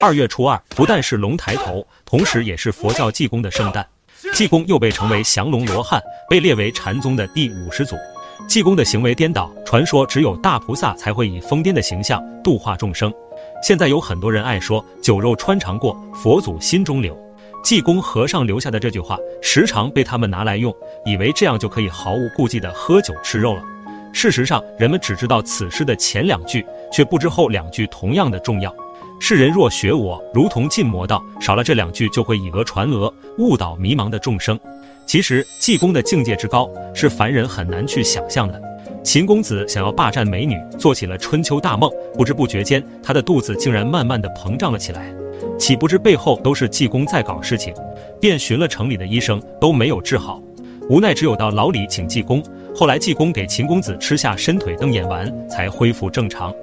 二月初二不但是龙抬头，同时也是佛教济公的圣诞。济公又被称为降龙罗汉，被列为禅宗的第五十祖。济公的行为颠倒，传说只有大菩萨才会以疯癫的形象度化众生。现在有很多人爱说“酒肉穿肠过，佛祖心中留”。济公和尚留下的这句话，时常被他们拿来用，以为这样就可以毫无顾忌地喝酒吃肉了。事实上，人们只知道此诗的前两句，却不知后两句同样的重要。世人若学我，如同进魔道，少了这两句，就会以讹传讹，误导迷茫的众生。其实，济公的境界之高，是凡人很难去想象的。秦公子想要霸占美女，做起了春秋大梦，不知不觉间，他的肚子竟然慢慢的膨胀了起来。岂不知背后都是济公在搞事情，便寻了城里的医生都没有治好，无奈只有到牢里请济公。后来济公给秦公子吃下伸腿瞪眼丸，才恢复正常。